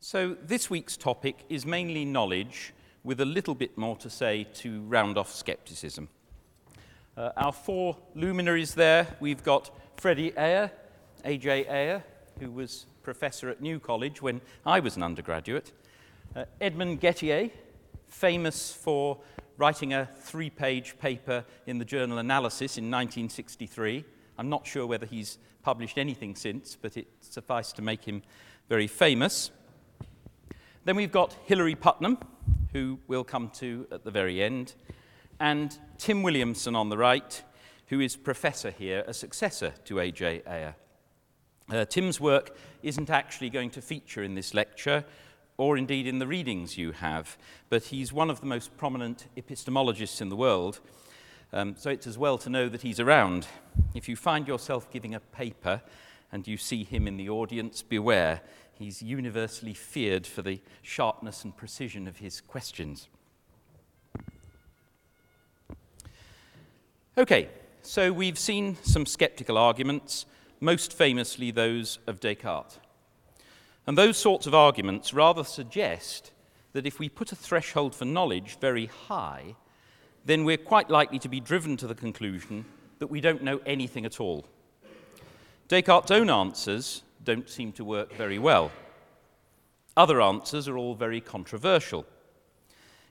So, this week's topic is mainly knowledge, with a little bit more to say to round off skepticism. Uh, our four luminaries there we've got Freddie Ayer, A.J. Ayer, who was professor at New College when I was an undergraduate, uh, Edmund Gettier, famous for writing a three page paper in the journal Analysis in 1963. I'm not sure whether he's published anything since, but it sufficed to make him very famous. Then we've got Hilary Putnam, who we'll come to at the very end, and Tim Williamson on the right, who is professor here, a successor to A.J. Ayer. Uh, Tim's work isn't actually going to feature in this lecture, or indeed in the readings you have, but he's one of the most prominent epistemologists in the world, um, so it's as well to know that he's around. If you find yourself giving a paper and you see him in the audience, beware. He's universally feared for the sharpness and precision of his questions. Okay, so we've seen some skeptical arguments, most famously those of Descartes. And those sorts of arguments rather suggest that if we put a threshold for knowledge very high, then we're quite likely to be driven to the conclusion that we don't know anything at all. Descartes' own answers don't seem to work very well. Other answers are all very controversial.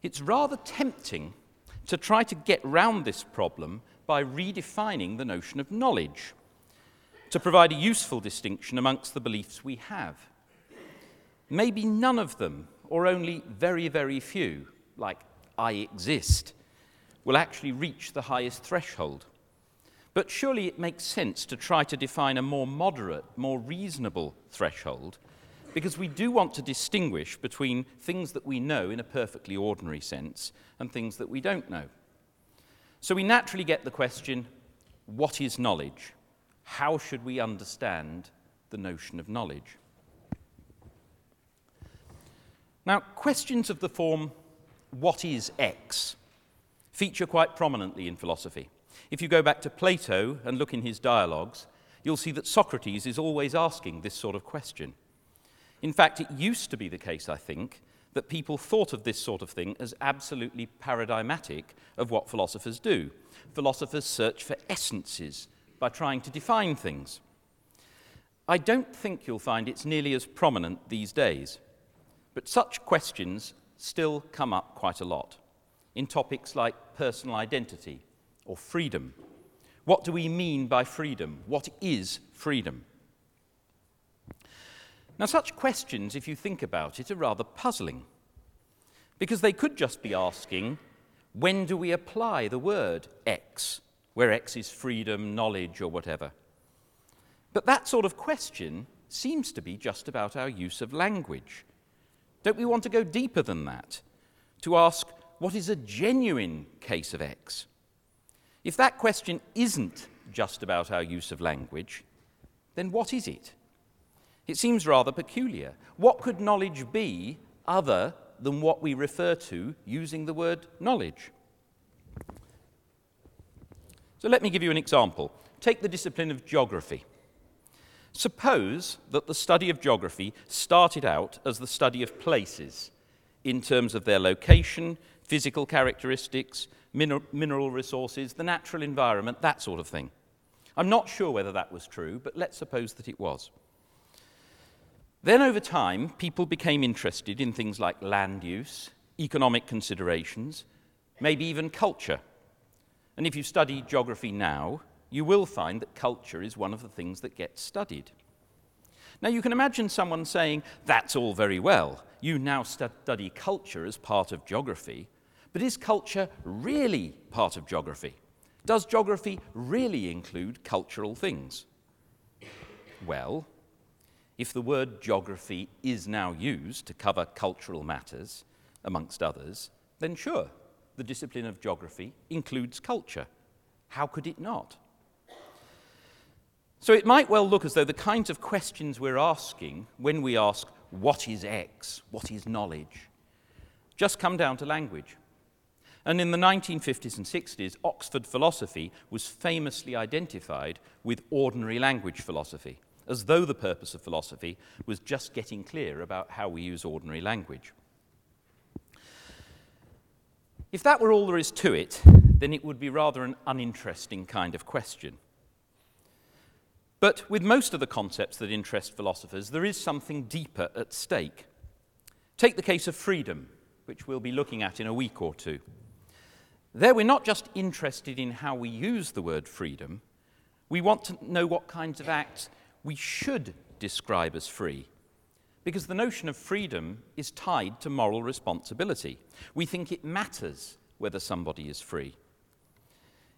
It's rather tempting to try to get round this problem by redefining the notion of knowledge, to provide a useful distinction amongst the beliefs we have. Maybe none of them, or only very, very few, like I exist, will actually reach the highest threshold. But surely it makes sense to try to define a more moderate, more reasonable threshold, because we do want to distinguish between things that we know in a perfectly ordinary sense and things that we don't know. So we naturally get the question what is knowledge? How should we understand the notion of knowledge? Now, questions of the form, what is X, feature quite prominently in philosophy. If you go back to Plato and look in his dialogues, you'll see that Socrates is always asking this sort of question. In fact, it used to be the case, I think, that people thought of this sort of thing as absolutely paradigmatic of what philosophers do. Philosophers search for essences by trying to define things. I don't think you'll find it's nearly as prominent these days, but such questions still come up quite a lot in topics like personal identity or freedom. What do we mean by freedom? What is freedom? Now, such questions, if you think about it, are rather puzzling because they could just be asking, when do we apply the word X, where X is freedom, knowledge, or whatever? But that sort of question seems to be just about our use of language. Don't we want to go deeper than that? To ask, what is a genuine case of X? If that question isn't just about our use of language, then what is it? It seems rather peculiar. What could knowledge be other than what we refer to using the word knowledge? So let me give you an example. Take the discipline of geography. Suppose that the study of geography started out as the study of places in terms of their location, physical characteristics, mineral resources, the natural environment, that sort of thing. I'm not sure whether that was true, but let's suppose that it was. Then, over time, people became interested in things like land use, economic considerations, maybe even culture. And if you study geography now, you will find that culture is one of the things that gets studied. Now, you can imagine someone saying, That's all very well. You now study culture as part of geography. But is culture really part of geography? Does geography really include cultural things? Well, if the word geography is now used to cover cultural matters, amongst others, then sure, the discipline of geography includes culture. How could it not? So it might well look as though the kinds of questions we're asking when we ask, What is X? What is knowledge? just come down to language. And in the 1950s and 60s, Oxford philosophy was famously identified with ordinary language philosophy, as though the purpose of philosophy was just getting clear about how we use ordinary language. If that were all there is to it, then it would be rather an uninteresting kind of question. But with most of the concepts that interest philosophers, there is something deeper at stake. Take the case of freedom, which we'll be looking at in a week or two. There, we're not just interested in how we use the word freedom, we want to know what kinds of acts we should describe as free. Because the notion of freedom is tied to moral responsibility. We think it matters whether somebody is free.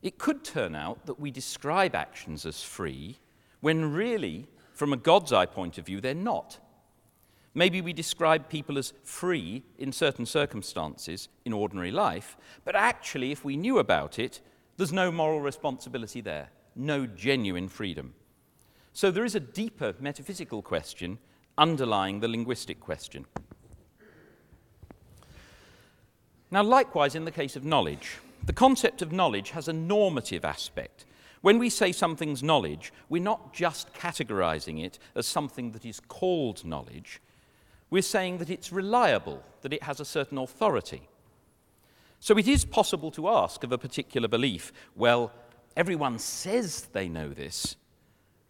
It could turn out that we describe actions as free when really, from a God's eye point of view, they're not. Maybe we describe people as free in certain circumstances in ordinary life, but actually, if we knew about it, there's no moral responsibility there, no genuine freedom. So there is a deeper metaphysical question underlying the linguistic question. Now, likewise, in the case of knowledge, the concept of knowledge has a normative aspect. When we say something's knowledge, we're not just categorizing it as something that is called knowledge, we're saying that it's reliable, that it has a certain authority. So it is possible to ask of a particular belief, well, everyone says they know this,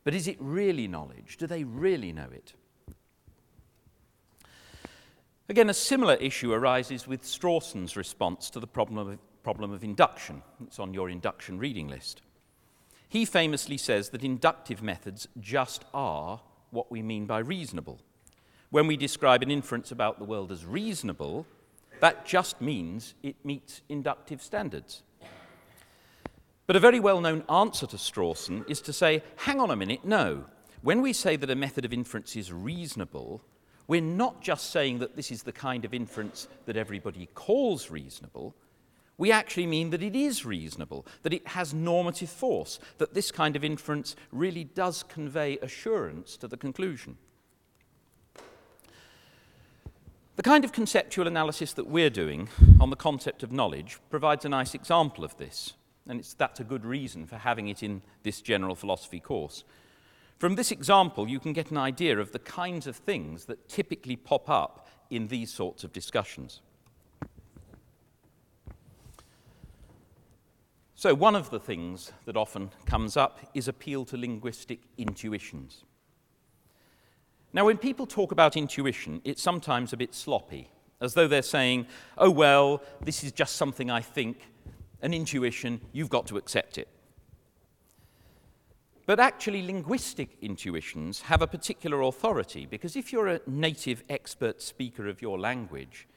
but is it really knowledge? Do they really know it? Again, a similar issue arises with Strawson's response to the problem of, problem of induction. It's on your induction reading list. He famously says that inductive methods just are what we mean by reasonable. When we describe an inference about the world as reasonable, that just means it meets inductive standards. But a very well known answer to Strawson is to say, hang on a minute, no. When we say that a method of inference is reasonable, we're not just saying that this is the kind of inference that everybody calls reasonable. We actually mean that it is reasonable, that it has normative force, that this kind of inference really does convey assurance to the conclusion. The kind of conceptual analysis that we're doing on the concept of knowledge provides a nice example of this, and that's a good reason for having it in this general philosophy course. From this example, you can get an idea of the kinds of things that typically pop up in these sorts of discussions. So, one of the things that often comes up is appeal to linguistic intuitions. Now, when people talk about intuition, it's sometimes a bit sloppy, as though they're saying, oh, well, this is just something I think, an intuition, you've got to accept it. But actually, linguistic intuitions have a particular authority because if you're a native expert speaker of your language,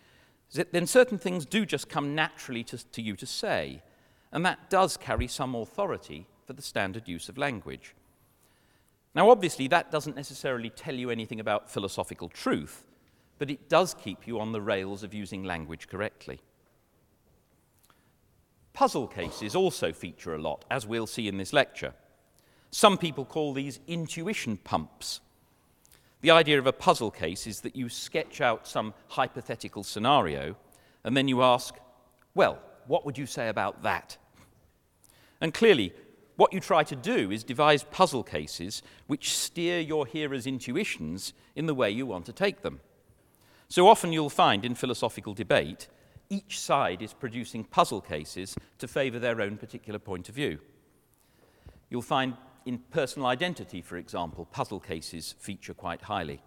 then certain things do just come naturally to, to you to say, and that does carry some authority for the standard use of language. Now, obviously, that doesn't necessarily tell you anything about philosophical truth, but it does keep you on the rails of using language correctly. Puzzle cases also feature a lot, as we'll see in this lecture. Some people call these intuition pumps. The idea of a puzzle case is that you sketch out some hypothetical scenario and then you ask, well, what would you say about that? And clearly, what you try to do is devise puzzle cases which steer your hearer's intuitions in the way you want to take them. So often you'll find in philosophical debate, each side is producing puzzle cases to favour their own particular point of view. You'll find in personal identity, for example, puzzle cases feature quite highly.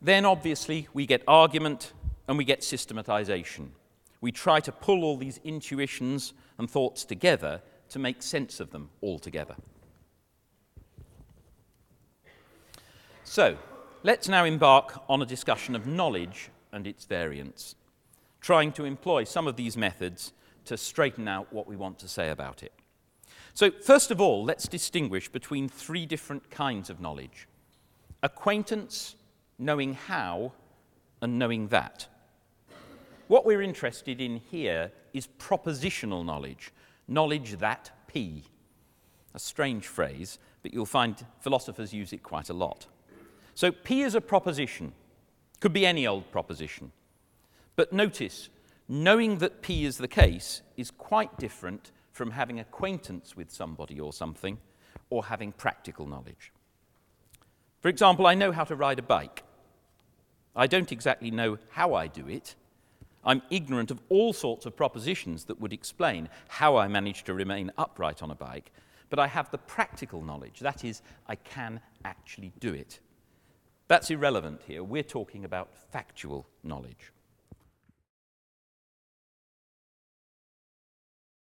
Then, obviously, we get argument and we get systematization. We try to pull all these intuitions and thoughts together to make sense of them all together. So, let's now embark on a discussion of knowledge and its variants, trying to employ some of these methods to straighten out what we want to say about it. So, first of all, let's distinguish between three different kinds of knowledge acquaintance, knowing how, and knowing that. What we're interested in here is propositional knowledge, knowledge that P. A strange phrase, but you'll find philosophers use it quite a lot. So, P is a proposition, could be any old proposition. But notice, knowing that P is the case is quite different from having acquaintance with somebody or something or having practical knowledge. For example, I know how to ride a bike. I don't exactly know how I do it. I'm ignorant of all sorts of propositions that would explain how I manage to remain upright on a bike, but I have the practical knowledge. That is, I can actually do it. That's irrelevant here. We're talking about factual knowledge.